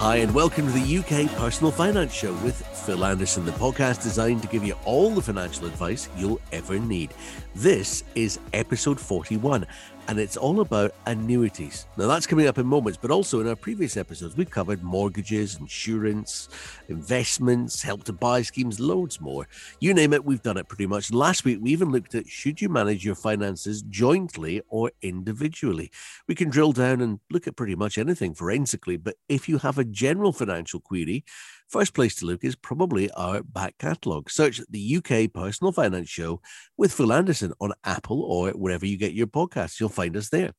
Hi, and welcome to the UK Personal Finance Show with Phil Anderson, the podcast designed to give you all the financial advice you'll ever need. This is episode 41, and it's all about annuities. Now, that's coming up in moments, but also in our previous episodes, we've covered mortgages, insurance, investments, help to buy schemes, loads more. You name it, we've done it pretty much. Last week, we even looked at should you manage your finances jointly or individually? We can drill down and look at pretty much anything forensically, but if you have a general financial query, first place to look is probably our back catalogue. Search the UK Personal Finance Show with Phil Anderson on Apple or wherever you get your podcasts. You'll find us there.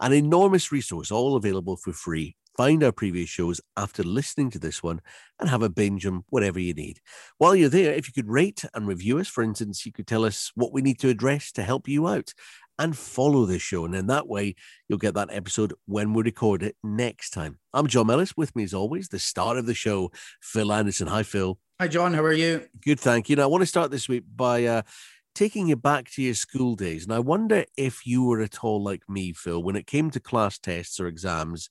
An enormous resource, all available for free. Find our previous shows after listening to this one and have a binge them whatever you need. While you're there, if you could rate and review us, for instance, you could tell us what we need to address to help you out and follow the show. And in that way, you'll get that episode when we record it next time. I'm John Ellis. With me, as always, the start of the show, Phil Anderson. Hi, Phil. Hi, John. How are you? Good, thank you. Now, I want to start this week by uh, taking you back to your school days. And I wonder if you were at all like me, Phil, when it came to class tests or exams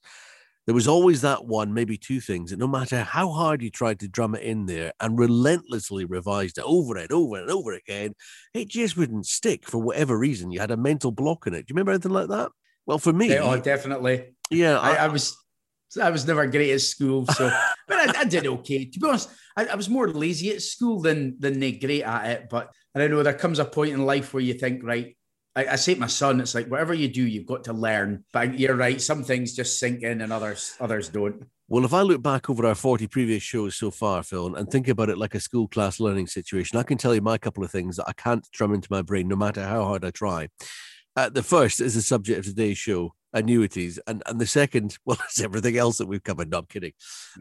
there was always that one, maybe two things that no matter how hard you tried to drum it in there and relentlessly revised it over and over and over again, it just wouldn't stick for whatever reason. You had a mental block in it. Do you remember anything like that? Well, for me, oh, definitely. Yeah, I, I, I, was. I was never great at school, so but I, I, did okay. To be honest, I, was more lazy at school than than they great at it. But I don't know. There comes a point in life where you think, right, I, I say to my son, it's like whatever you do, you've got to learn. But you're right, some things just sink in and others others don't. Well, if I look back over our 40 previous shows so far, Phil, and think about it like a school class learning situation, I can tell you my couple of things that I can't drum into my brain no matter how hard I try. Uh, the first is the subject of today's show, annuities. And, and the second, well, it's everything else that we've covered. No, I'm kidding.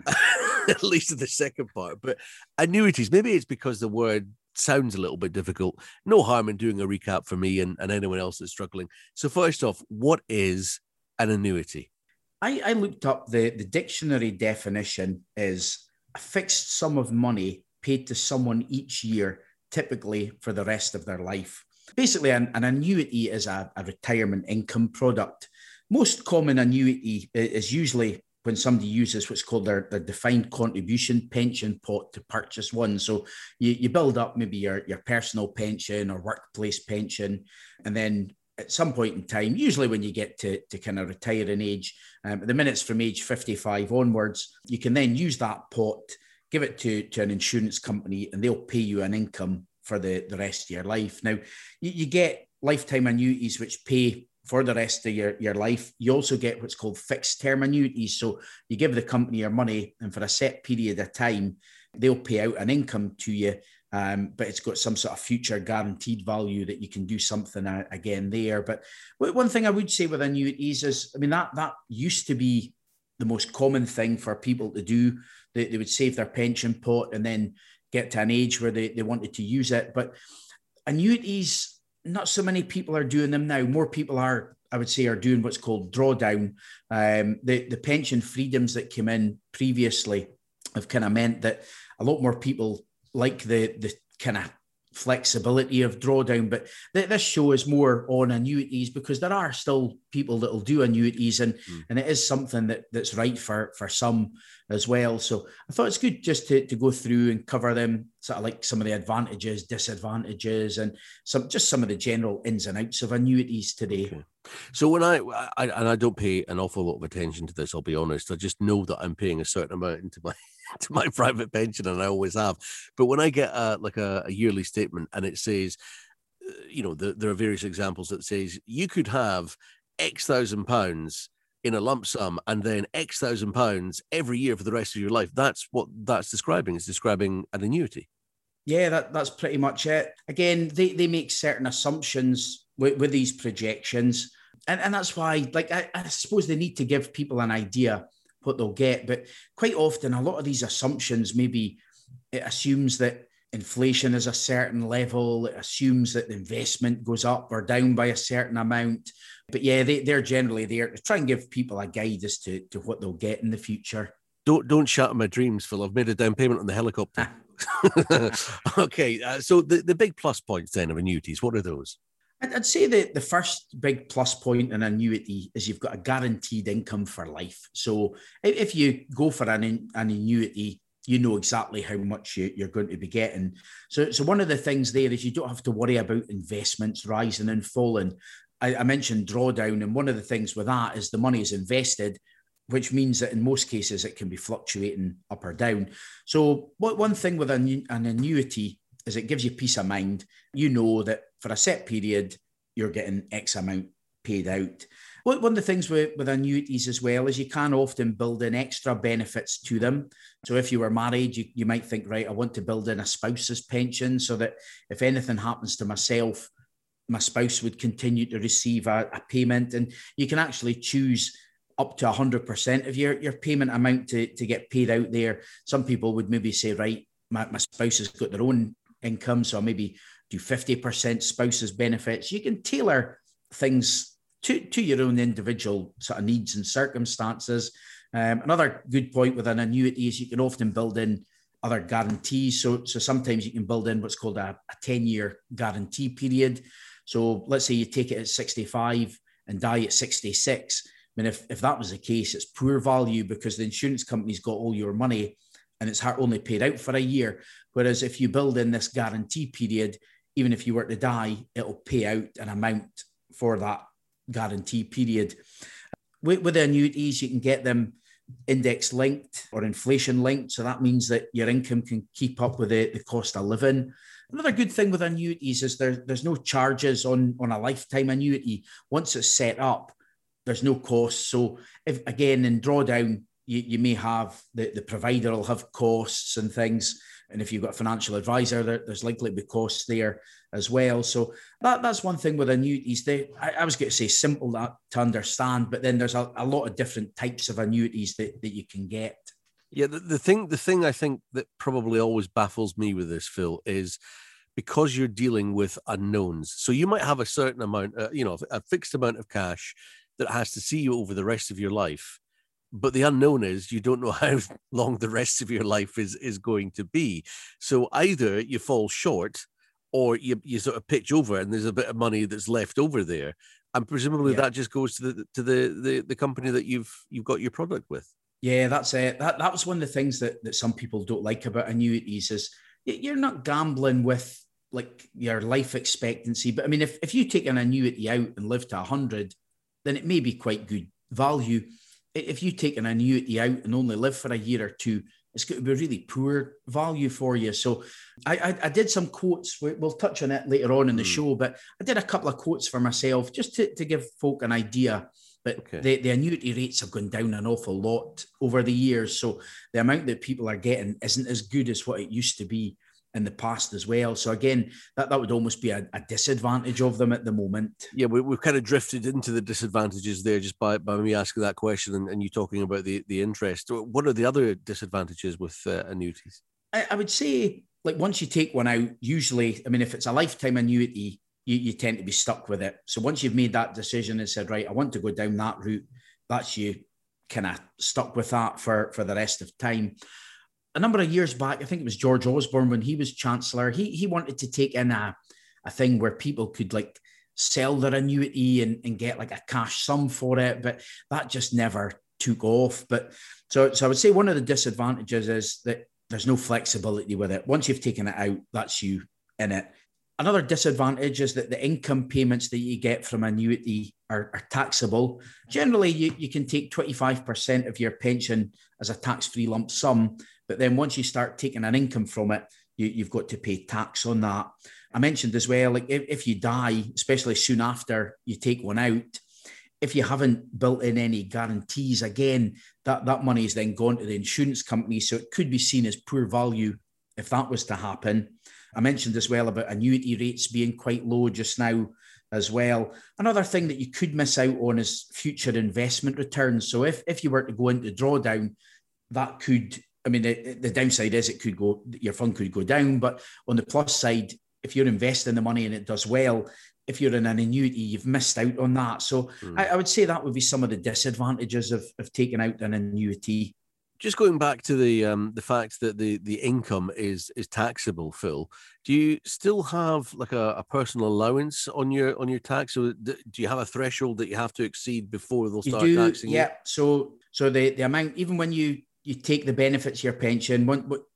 At least in the second part. But annuities, maybe it's because the word sounds a little bit difficult. No harm in doing a recap for me and, and anyone else that's struggling. So, first off, what is an annuity? I, I looked up the, the dictionary definition is a fixed sum of money paid to someone each year, typically for the rest of their life. Basically, an, an annuity is a, a retirement income product. Most common annuity is usually when somebody uses what's called their, their defined contribution pension pot to purchase one. So you, you build up maybe your, your personal pension or workplace pension, and then at some point in time, usually when you get to, to kind of retiring age, um, the minutes from age 55 onwards, you can then use that pot, give it to, to an insurance company, and they'll pay you an income for the, the rest of your life. Now, you, you get lifetime annuities which pay for the rest of your, your life. You also get what's called fixed term annuities. So you give the company your money, and for a set period of time, they'll pay out an income to you. Um, but it's got some sort of future guaranteed value that you can do something again there. But one thing I would say with annuities is, I mean, that that used to be the most common thing for people to do. They, they would save their pension pot and then get to an age where they, they wanted to use it. But annuities not so many people are doing them now. More people are, I would say, are doing what's called drawdown. Um, the the pension freedoms that came in previously have kind of meant that a lot more people like the the kind of flexibility of drawdown. But th- this show is more on annuities because there are still people that will do annuities, and mm. and it is something that that's right for for some as well. So I thought it's good just to, to go through and cover them, sort of like some of the advantages, disadvantages, and some just some of the general ins and outs of annuities today. Okay. So when I, I and I don't pay an awful lot of attention to this, I'll be honest. I just know that I'm paying a certain amount into my to my private pension, and I always have. But when I get a, like a, a yearly statement and it says, uh, you know, the, there are various examples that says you could have X thousand pounds in a lump sum and then X thousand pounds every year for the rest of your life. That's what that's describing. It's describing an annuity. Yeah, that, that's pretty much it. Again, they, they make certain assumptions with, with these projections. And, and that's why, like, I, I suppose they need to give people an idea what they'll get. But quite often, a lot of these assumptions maybe it assumes that inflation is a certain level, it assumes that the investment goes up or down by a certain amount. But yeah, they, they're generally there to try and give people a guide as to, to what they'll get in the future. Don't don't shatter my dreams, Phil. I've made a down payment on the helicopter. okay, uh, so the, the big plus points then of annuities, what are those? I'd say that the first big plus point in annuity is you've got a guaranteed income for life. So if you go for an, an annuity, you know exactly how much you, are going to be getting. So, so one of the things there is you don't have to worry about investments rising and falling. I, I mentioned drawdown, and one of the things with that is the money is invested, which means that in most cases it can be fluctuating up or down. So, what one thing with an, an annuity is it gives you peace of mind. You know that for a set period, you're getting X amount paid out. One of the things with, with annuities as well is you can often build in extra benefits to them. So if you were married, you, you might think, right, I want to build in a spouse's pension so that if anything happens to myself, my spouse would continue to receive a, a payment. And you can actually choose up to 100% of your, your payment amount to, to get paid out there. Some people would maybe say, right, my, my spouse has got their own income, so maybe do 50% spouse's benefits. You can tailor things to, to your own individual sort of needs and circumstances. Um, another good point with an annuity is you can often build in other guarantees. So, so sometimes you can build in what's called a, a 10 year guarantee period. So let's say you take it at 65 and die at 66. I mean, if, if that was the case, it's poor value because the insurance company's got all your money and it's only paid out for a year. Whereas if you build in this guarantee period, even if you were to die, it'll pay out an amount for that guarantee period. With, with the annuities, you can get them index linked or inflation linked. So that means that your income can keep up with the, the cost of living. Another good thing with annuities is there, there's no charges on, on a lifetime annuity. Once it's set up, there's no cost. So if again in drawdown, you, you may have the, the provider will have costs and things. And if you've got a financial advisor, there, there's likely to be costs there as well. So that, that's one thing with annuities. They, I, I was going to say simple to, to understand, but then there's a, a lot of different types of annuities that, that you can get. Yeah, the, the thing the thing I think that probably always baffles me with this, Phil, is because you're dealing with unknowns. So you might have a certain amount, uh, you know, a fixed amount of cash that has to see you over the rest of your life but the unknown is you don't know how long the rest of your life is is going to be. So either you fall short or you, you sort of pitch over and there's a bit of money that's left over there. And presumably yeah. that just goes to the to the, the the company that you've you've got your product with. Yeah that's it. That that was one of the things that that some people don't like about annuities is you're not gambling with like your life expectancy. But i mean if, if you take an annuity out and live to 100 then it may be quite good value if you take an annuity out and only live for a year or two, it's going to be really poor value for you. So I, I, I did some quotes. We'll touch on it later on in the mm. show, but I did a couple of quotes for myself just to, to give folk an idea. But okay. the, the annuity rates have gone down an awful lot over the years. So the amount that people are getting isn't as good as what it used to be in the past as well. So again, that, that would almost be a, a disadvantage of them at the moment. Yeah, we, have kind of drifted into the disadvantages there just by, by me asking that question and, and you talking about the, the interest. What are the other disadvantages with uh, annuities? I, I, would say, like once you take one out, usually, I mean, if it's a lifetime annuity, you, you tend to be stuck with it. So once you've made that decision and said, right, I want to go down that route, that's you kind of stuck with that for, for the rest of time a number of years back, I think it was George Osborne when he was chancellor. He he wanted to take in a a thing where people could like sell their annuity and, and get like a cash sum for it, but that just never took off. But so so I would say one of the disadvantages is that there's no flexibility with it. Once you've taken it out, that's you in it. Another disadvantage is that the income payments that you get from annuity are, are taxable. Generally, you, you can take 25% of your pension as a tax free lump sum, but then once you start taking an income from it, you, have got to pay tax on that. I mentioned as well, like if, if you die, especially soon after you take one out, if you haven't built in any guarantees, again, that, that money is then gone to the insurance company. So it could be seen as poor value if that was to happen. I mentioned as well about annuity rates being quite low just now as well. Another thing that you could miss out on is future investment returns. So if, if you were to go into drawdown, that could I mean, the, the downside is it could go, your fund could go down. But on the plus side, if you're investing the money and it does well, if you're in an annuity, you've missed out on that. So mm. I, I, would say that would be some of the disadvantages of, of taking out an annuity. Just going back to the um, the fact that the the income is is taxable, Phil. Do you still have like a, a personal allowance on your on your tax, or do you have a threshold that you have to exceed before they'll start you do, taxing yeah. you? So so the the amount even when you you take the benefits of your pension.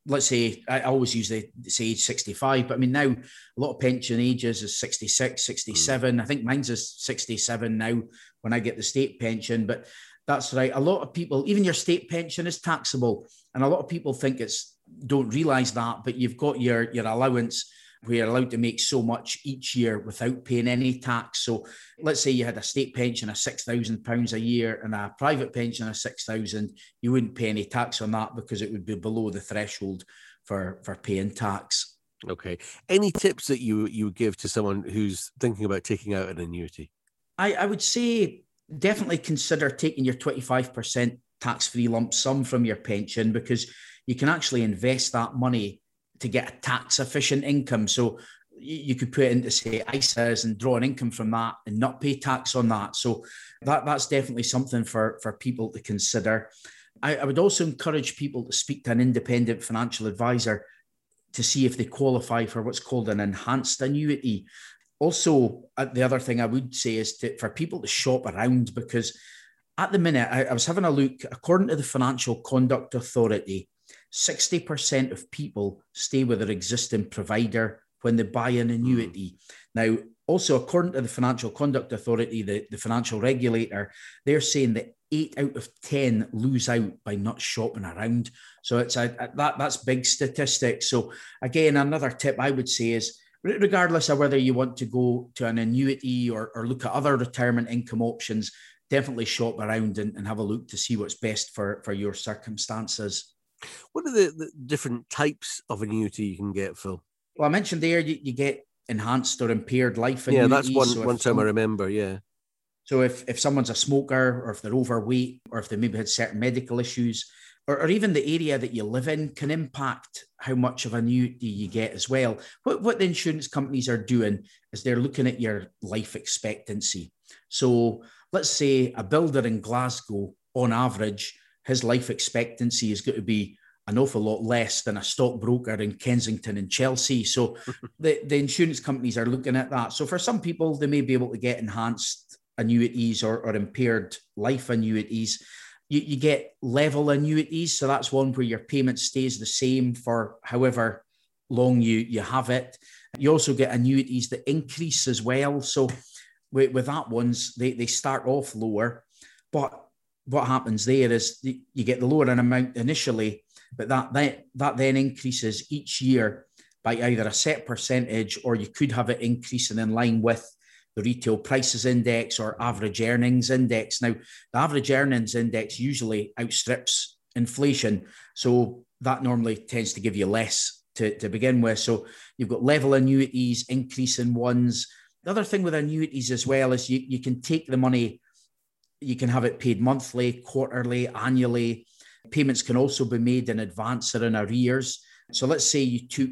Let's say, I always use the say age 65, but I mean, now a lot of pension ages is 66, 67. Mm. I think mine's is 67 now when I get the state pension, but that's right. A lot of people, even your state pension is taxable. And a lot of people think it's, don't realize that, but you've got your, your allowance where you're allowed to make so much each year without paying any tax. So let's say you had a state pension of six thousand pounds a year and a private pension of six thousand, you wouldn't pay any tax on that because it would be below the threshold for for paying tax. Okay. Any tips that you you would give to someone who's thinking about taking out an annuity? I, I would say definitely consider taking your 25% tax-free lump sum from your pension because you can actually invest that money to get a tax efficient income. So you could put it into say ISAs and draw an income from that and not pay tax on that. So that that's definitely something for for people to consider. I, I would also encourage people to speak to an independent financial advisor to see if they qualify for what's called an enhanced annuity. Also, uh, the other thing I would say is to, for people to shop around because at the minute I, I was having a look according to the Financial Conduct Authority 60% of people stay with their existing provider when they buy an annuity. Mm. Now, also, according to the Financial Conduct Authority, the, the financial regulator, they're saying that eight out of 10 lose out by not shopping around. So it's a, a, that that's big statistics. So again, another tip I would say is regardless of whether you want to go to an annuity or, or look at other retirement income options, definitely shop around and, and have a look to see what's best for, for your circumstances. What are the, the different types of annuity you can get, Phil? Well, I mentioned there you, you get enhanced or impaired life annuities. Yeah, that's one, so one term I remember. Yeah. So if, if someone's a smoker or if they're overweight or if they maybe had certain medical issues or, or even the area that you live in can impact how much of annuity you get as well. What, what the insurance companies are doing is they're looking at your life expectancy. So let's say a builder in Glasgow on average his life expectancy is going to be an awful lot less than a stockbroker in Kensington and Chelsea. So the, the insurance companies are looking at that. So for some people, they may be able to get enhanced annuities or, or impaired life annuities. You, you get level annuities. So that's one where your payment stays the same for however long you, you have it. You also get annuities that increase as well. So with, with that ones, they, they start off lower, but what happens there is you get the lower amount initially, but that, that, that then increases each year by either a set percentage or you could have it increasing in line with the retail prices index or average earnings index. Now, the average earnings index usually outstrips inflation. So that normally tends to give you less to, to begin with. So you've got level annuities, increasing ones. The other thing with annuities as well is you, you can take the money you can have it paid monthly, quarterly, annually. Payments can also be made in advance or in arrears. So let's say you took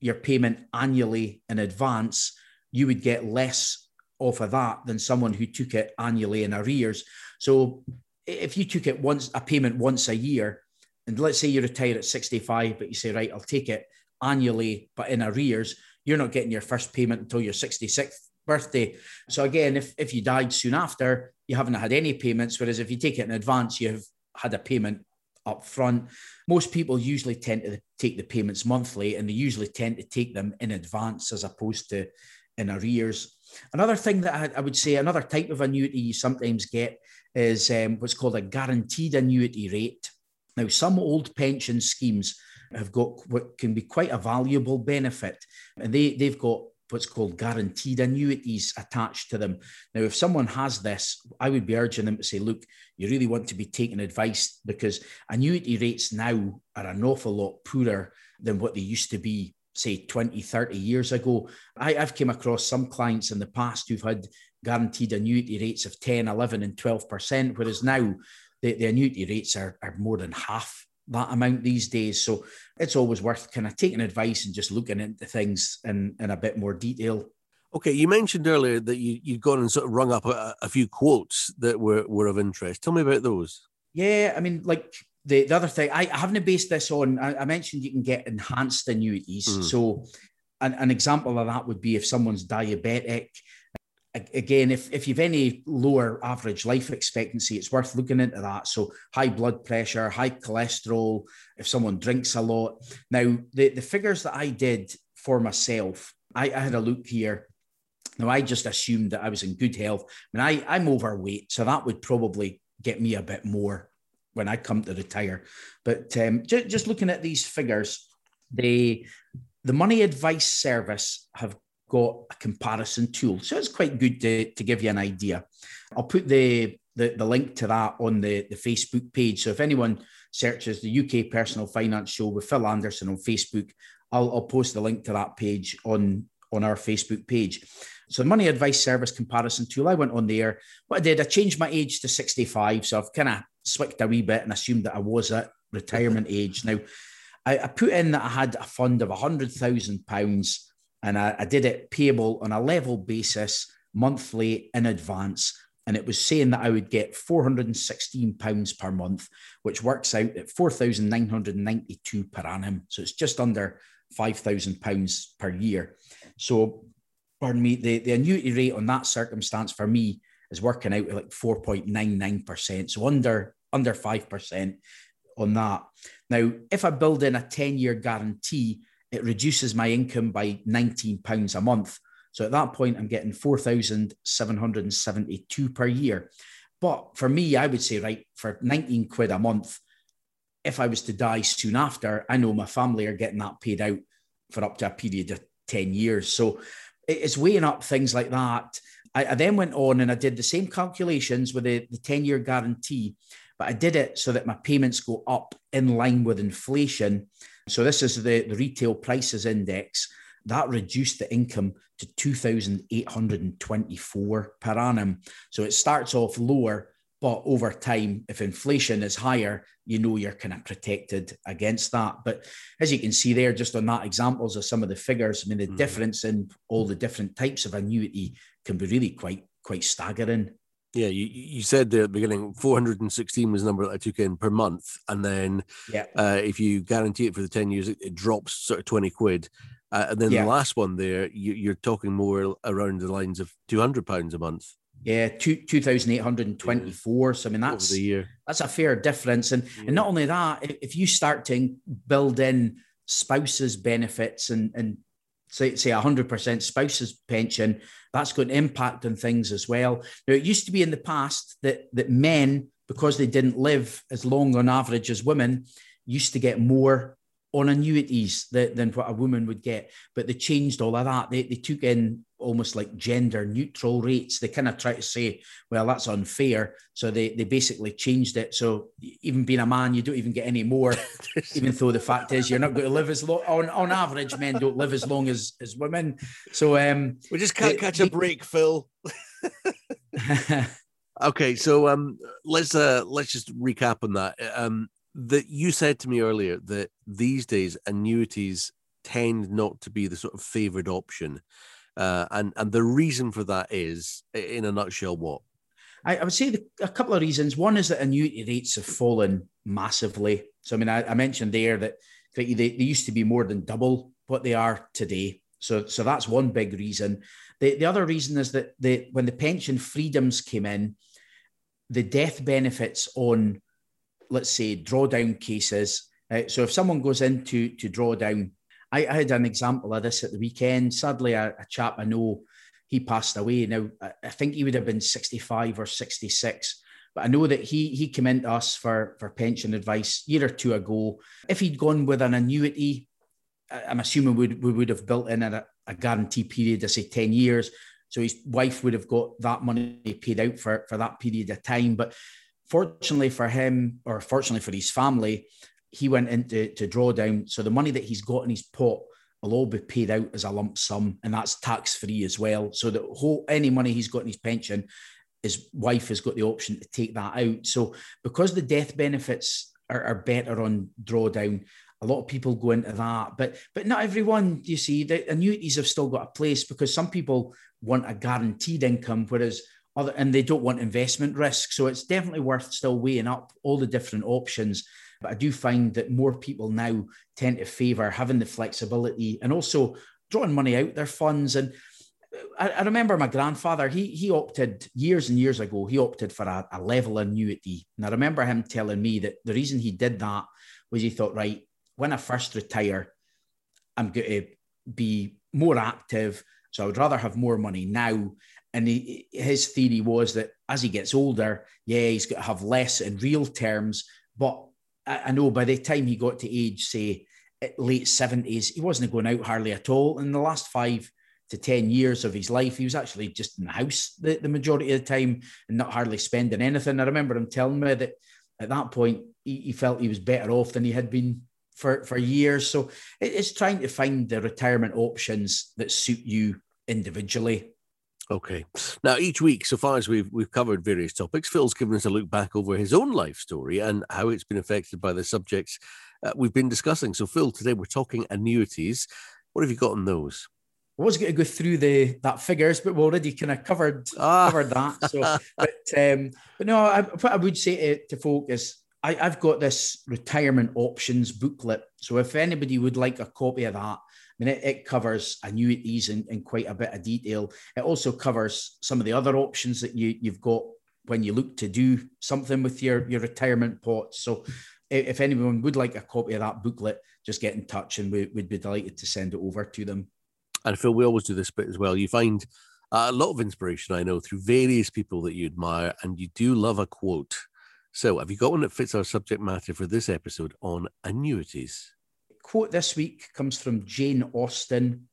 your payment annually in advance, you would get less off of that than someone who took it annually in arrears. So if you took it once a payment once a year, and let's say you retire at 65, but you say, right, I'll take it annually, but in arrears, you're not getting your first payment until your 66th birthday. So again, if, if you died soon after, you haven't had any payments. Whereas if you take it in advance, you've had a payment up front. Most people usually tend to take the payments monthly and they usually tend to take them in advance as opposed to in arrears. Another thing that I, I would say, another type of annuity you sometimes get is um, what's called a guaranteed annuity rate. Now, some old pension schemes have got what can be quite a valuable benefit, and they, they've got what's called guaranteed annuities attached to them. Now, if someone has this, I would be urging them to say, look, you really want to be taking advice because annuity rates now are an awful lot poorer than what they used to be, say 20, 30 years ago. I, have came across some clients in the past who've had guaranteed annuity rates of 10, 11, and 12%, whereas now the, the annuity rates are, are more than half that amount these days. So it's always worth kind of taking advice and just looking into things in, in a bit more detail. Okay, you mentioned earlier that you, you'd gone and sort of rung up a, a few quotes that were, were of interest. Tell me about those. Yeah, I mean, like the, the other thing, I, I haven't based this on, I, I, mentioned you can get enhanced annuities. Mm. So, an, an example of that would be if someone's diabetic. Again, if, if you've any lower average life expectancy, it's worth looking into that. So, high blood pressure, high cholesterol, if someone drinks a lot. Now, the, the figures that I did for myself, I, I had a look here. Now, I just assumed that I was in good health. I mean, I, I'm overweight, so that would probably get me a bit more when I come to retire. But um, just, just looking at these figures, the the money advice service have got a comparison tool, so it's quite good to, to give you an idea. I'll put the, the the link to that on the the Facebook page. So if anyone searches the UK Personal Finance Show with Phil Anderson on Facebook, I'll, I'll post the link to that page on on our Facebook page. So the money advice service comparison tool, I went on there. What I did, I changed my age to 65. So I've kind of swicked a wee bit and assumed that I was at retirement age. Now, I, I, put in that I had a fund of £100,000 and I, I did it payable on a level basis monthly in advance. And it was saying that I would get £416 per month, which works out at £4,992 per annum. So it's just under £5,000 per year. So, pardon me, the, the annuity rate on that circumstance for me is working out at like 4.99%. So under under 5% on that. Now, if I build in a 10 year guarantee, it reduces my income by £19 a month. So at that point, I'm getting 4,772 per year. But for me, I would say, right, for 19 quid a month, if I was to die soon after, I know my family are getting that paid out for up to a period of 10 years. So it's weighing up things like that. I, I then went on and I did the same calculations with the, the 10 year guarantee, but I did it so that my payments go up in line with inflation. So this is the, the retail prices index that reduced the income to 2,824 per annum. So it starts off lower, but over time, if inflation is higher, you know you're kind of protected against that. But as you can see there, just on that examples of some of the figures, I mean, the mm-hmm. difference in all the different types of annuity can be really quite quite staggering. Yeah, you, you said there at the beginning 416 was the number that I took in per month. And then yeah. Uh, if you guarantee it for the 10 years, it, it drops sort of 20 quid. Uh, and then yeah. the last one there, you, are talking more around the lines of 200 pounds a month. Yeah, two two thousand eight hundred and twenty four. So I mean that's the year. That's a fair difference. And yeah. and not only that, if you start to build in spouses benefits and and say say hundred percent spouses pension, that's going to impact on things as well. Now it used to be in the past that that men, because they didn't live as long on average as women, used to get more on annuities than, than what a woman would get. But they changed all of that. They, they took in almost like gender neutral rates. They kind of try to say, well, that's unfair. So they, they basically changed it. So even being a man, you don't even get any more, even though the fact is you're not going to live as long on, on average, men don't live as long as, as women. So um we just can't catch a break, Phil. okay, so um let's uh let's just recap on that. Um that you said to me earlier that these days annuities tend not to be the sort of favored option. Uh, and and the reason for that is, in a nutshell, what? I, would say the, a couple of reasons. One is that annuity rates have fallen massively. So I mean, I, I mentioned there that they, they used to be more than double what they are today. So so that's one big reason. The the other reason is that the when the pension freedoms came in, the death benefits on let's say, drawdown cases. Uh, so if someone goes into to drawdown, I, I, had an example of this at the weekend. Sadly, a, a chap I know, he passed away. Now, I, think he would have been 65 or 66 but I know that he he came into us for for pension advice year or two ago. If he'd gone with an annuity, I'm assuming we would, we would have built in a, a guarantee period of say 10 years. So his wife would have got that money paid out for, for that period of time. But Fortunately for him, or fortunately for his family, he went into to draw down. So the money that he's got in his pot will all be paid out as a lump sum, and that's tax free as well. So the whole any money he's got in his pension, his wife has got the option to take that out. So because the death benefits are, are better on drawdown, a lot of people go into that, but but not everyone. You see, the annuities have still got a place because some people want a guaranteed income, whereas other, and they don't want investment risk. So it's definitely worth still weighing up all the different options. But I do find that more people now tend to favour having the flexibility and also drawing money out their funds. And uh, I, I, remember my grandfather, he, he opted years and years ago, he opted for a, a level annuity. And I remember him telling me that the reason he did that was he thought, right, when I first retire, I'm going to be more active. So I would rather have more money now. And he, his theory was that as he gets older, yeah, he's going to have less in real terms. But I, I know by the time he got to age, say, late 70s, he wasn't going out hardly at all. In the last five to 10 years of his life, he was actually just in the house the, the majority of the time and not hardly spending anything. I remember him telling me that at that point, he, he felt he was better off than he had been for, for years. So it's trying to find the retirement options that suit you individually. Okay. Now, each week, so far as we've we've covered various topics, Phil's given us a look back over his own life story and how it's been affected by the subjects uh, we've been discussing. So, Phil, today we're talking annuities. What have you got on those? I was going to go through the that figures, but we already kind of covered ah. covered that. So, but um, but no, I, what I would say to, to folk is I, I've got this retirement options booklet. So if anybody would like a copy of that, Mean, it, it covers annuities in, in quite a bit of detail. It also covers some of the other options that you, you've got when you look to do something with your, your retirement pots. So if anyone would like a copy of that booklet, just get in touch and we, would be delighted to send it over to them. And Phil, we always do this bit as well. You find a lot of inspiration, I know, through various people that you admire, and you do love a quote. So, have you got one that fits our subject matter for this episode on annuities? Quote this week comes from Jane Austen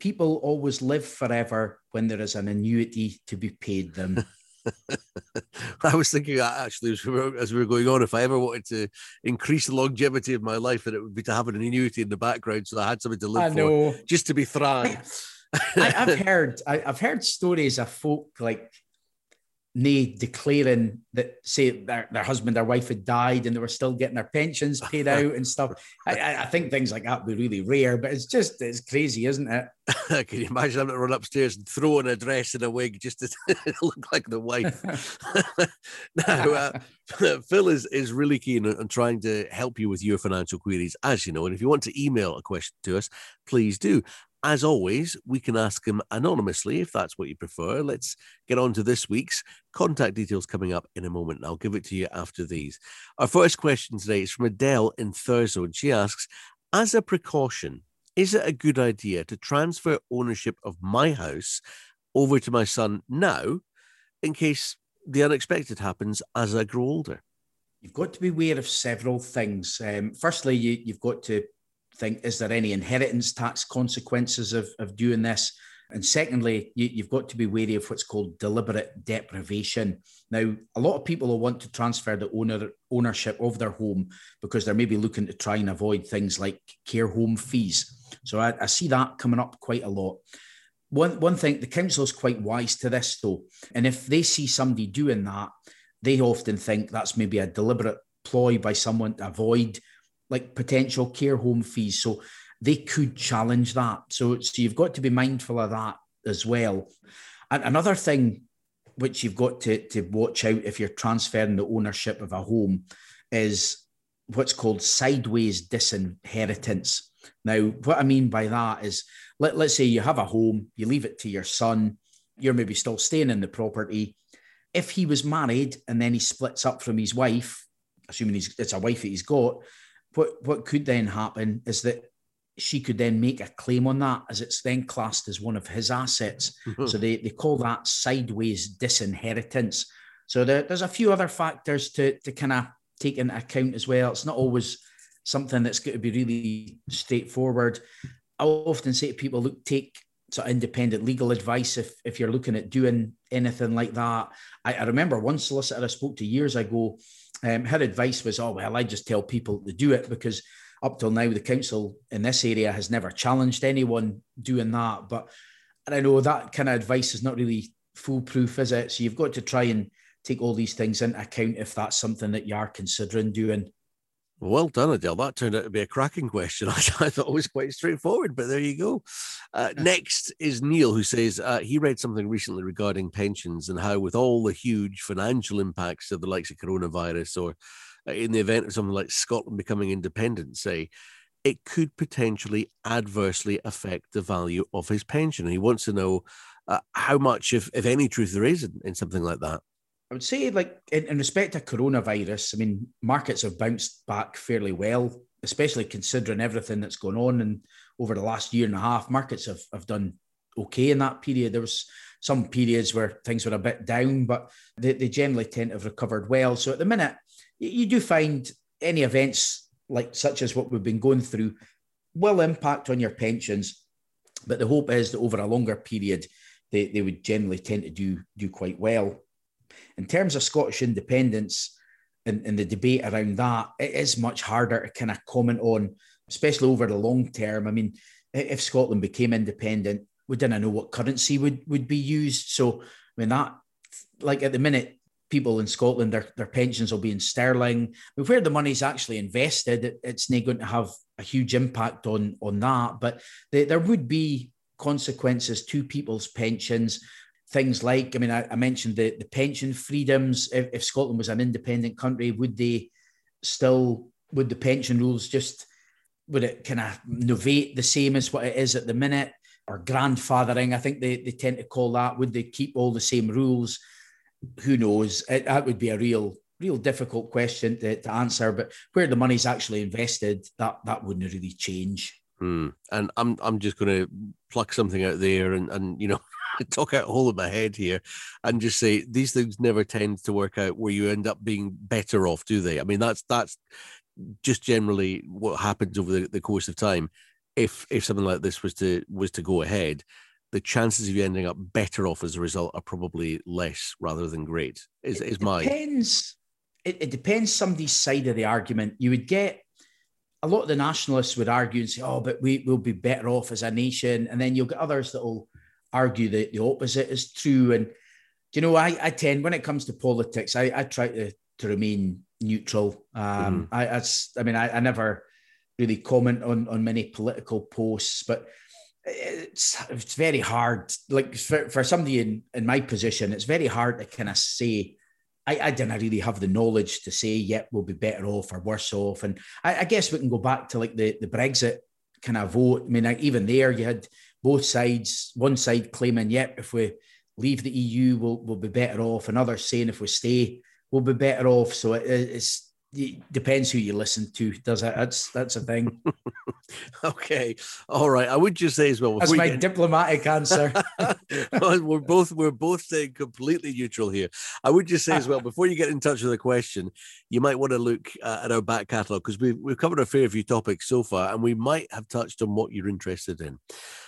People always live forever when there is an annuity to be paid them. I was thinking that actually as we, were, as we were going on, if I ever wanted to increase the longevity of my life, that it would be to have an annuity in the background, so I had something to live I know. for, just to be thrive. I, have heard I, have heard stories of folk like nay declaring that say their, their husband or wife had died and they were still getting their pensions paid out and stuff. I, I, think things like that would be really rare but it's just it's crazy isn't it? Can you imagine having to run upstairs and throw in a dress and a wig just to look like the wife? Now uh, phil is is really keen on, on trying to help you with your financial queries as you know and if you want to email a question to us please do as always, we can ask him anonymously if that's what you prefer. Let's get on to this week's contact details coming up in a moment. And I'll give it to you after these. Our first question today is from Adele in Thurso, and she asks As a precaution, is it a good idea to transfer ownership of my house over to my son now in case the unexpected happens as I grow older? You've got to be aware of several things. Um, firstly, you, you've got to think, is there any inheritance tax consequences of, of doing this? And secondly, you, have got to be wary of what's called deliberate deprivation. Now, a lot of people will want to transfer the owner ownership of their home because they're maybe looking to try and avoid things like care home fees. So I, I see that coming up quite a lot. One, one thing, the council is quite wise to this though. And if they see somebody doing that, they often think that's maybe a deliberate ploy by someone to avoid like potential care home fees. So they could challenge that. So, so you've got to be mindful of that as well. And another thing which you've got to, to watch out if you're transferring the ownership of a home is what's called sideways disinheritance. Now, what I mean by that is let, let's say you have a home, you leave it to your son, you're maybe still staying in the property. If he was married and then he splits up from his wife, assuming he's, it's a wife that he's got, what what could then happen is that she could then make a claim on that as it's then classed as one of his assets. Mm-hmm. So they, they call that sideways disinheritance. So there, there's a few other factors to, to kind of take into account as well. It's not always something that's going to be really straightforward. I often say to people, look, take sort of independent legal advice if, if you're looking at doing anything like that. I, I remember one solicitor I spoke to years ago um, her advice was, oh, well, I just tell people to do it because up till now, the council in this area has never challenged anyone doing that. But I know that kind of advice is not really foolproof, is it? So you've got to try and take all these things into account if that's something that you are considering doing. Well done, Adele. That turned out to be a cracking question. I, thought it was quite straightforward, but there you go. Uh, next is Neil, who says uh, he read something recently regarding pensions and how, with all the huge financial impacts of the likes of coronavirus, or uh, in the event of something like Scotland becoming independent, say, it could potentially adversely affect the value of his pension. And he wants to know uh, how much, if, if any, truth there is in, in something like that. I would say, like in, in respect to coronavirus, I mean, markets have bounced back fairly well, especially considering everything that's gone on. And over the last year and a half, markets have, have done okay in that period. There was some periods where things were a bit down, but they, they generally tend to have recovered well. So at the minute, you, you do find any events like such as what we've been going through will impact on your pensions. But the hope is that over a longer period, they, they would generally tend to do do quite well. In terms of Scottish independence and, and the debate around that, it is much harder to kind of comment on, especially over the long term. I mean, if Scotland became independent, we didn't know what currency would, would be used. So, I mean, that, like at the minute, people in Scotland, their, their pensions will be in sterling. But where the money's actually invested, it, it's not going to have a huge impact on, on that. But they, there would be consequences to people's pensions things like, I mean, I, I mentioned the, the pension freedoms. If, if, Scotland was an independent country, would they still, would the pension rules just, would it kind of novate the same as what it is at the minute? Or grandfathering, I think they, they tend to call that. Would they keep all the same rules? Who knows? It, that would be a real, real difficult question to, to answer. But where the money's actually invested, that that wouldn't really change. Hmm. And I'm I'm just going to pluck something out there, and and you know, talk out a hole in my head here and just say these things never tend to work out where you end up being better off, do they? I mean, that's that's just generally what happens over the, the course of time. If if something like this was to was to go ahead, the chances of you ending up better off as a result are probably less rather than great. Is is my depends. It, it depends somebody's side of the argument. You would get a lot of the nationalists would argue and say, "Oh, but we we will be better off as a nation," and then you'll get others that will argue that the opposite is true. And you know, I, I tend when it comes to politics, I, I try to to remain neutral. Um, mm-hmm. I, I, I mean, I, I never really comment on on many political posts, but it's it's very hard. Like for, for somebody in in my position, it's very hard to kind of say. I, I didn't really have the knowledge to say, yet we'll be better off or worse off. And I, I guess we can go back to like the, the Brexit kind of vote. I mean, like even there, you had both sides, one side claiming, yep, if we leave the EU, we'll, we'll be better off, and others saying if we stay, we'll be better off. So it, it's it depends who you listen to. Does it? That's that's a thing. okay, all right. I would just say as well. That's my get... diplomatic answer. we're both we're both staying completely neutral here. I would just say as well before you get in touch with the question, you might want to look uh, at our back catalogue because we've we've covered a fair few topics so far, and we might have touched on what you're interested in.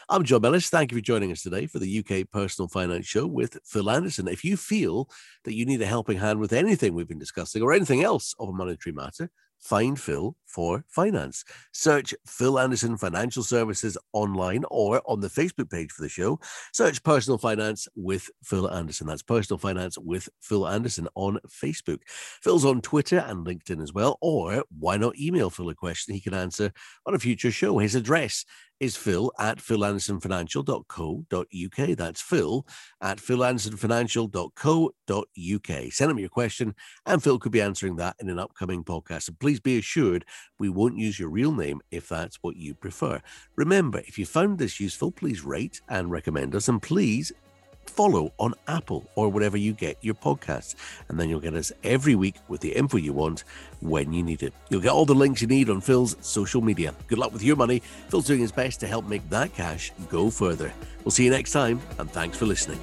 I'm John Ellis. Thank you for joining us today for the UK Personal Finance Show with Phil Anderson. If you feel that you need a helping hand with anything we've been discussing or anything else of a monetary matter, find Phil for finance. Search Phil Anderson Financial Services online or on the Facebook page for the show. Search Personal Finance with Phil Anderson. That's Personal Finance with Phil Anderson on Facebook. Phil's on Twitter and LinkedIn as well. Or why not email Phil a question he can answer on a future show? His address is phil at philandersonfinancial.co.uk. That's phil at philandersonfinancial.co.uk. Send him your question, and Phil could be answering that in an upcoming podcast. And please be assured we won't use your real name if that's what you prefer. Remember, if you found this useful, please rate and recommend us, and please follow on Apple or wherever you get your podcasts. And then you'll get us every week with the info you want when you need it. You'll get all the links you need on Phil's social media. Good luck with your money. Phil's doing his best to help make that cash go further. We'll see you next time, and thanks for listening.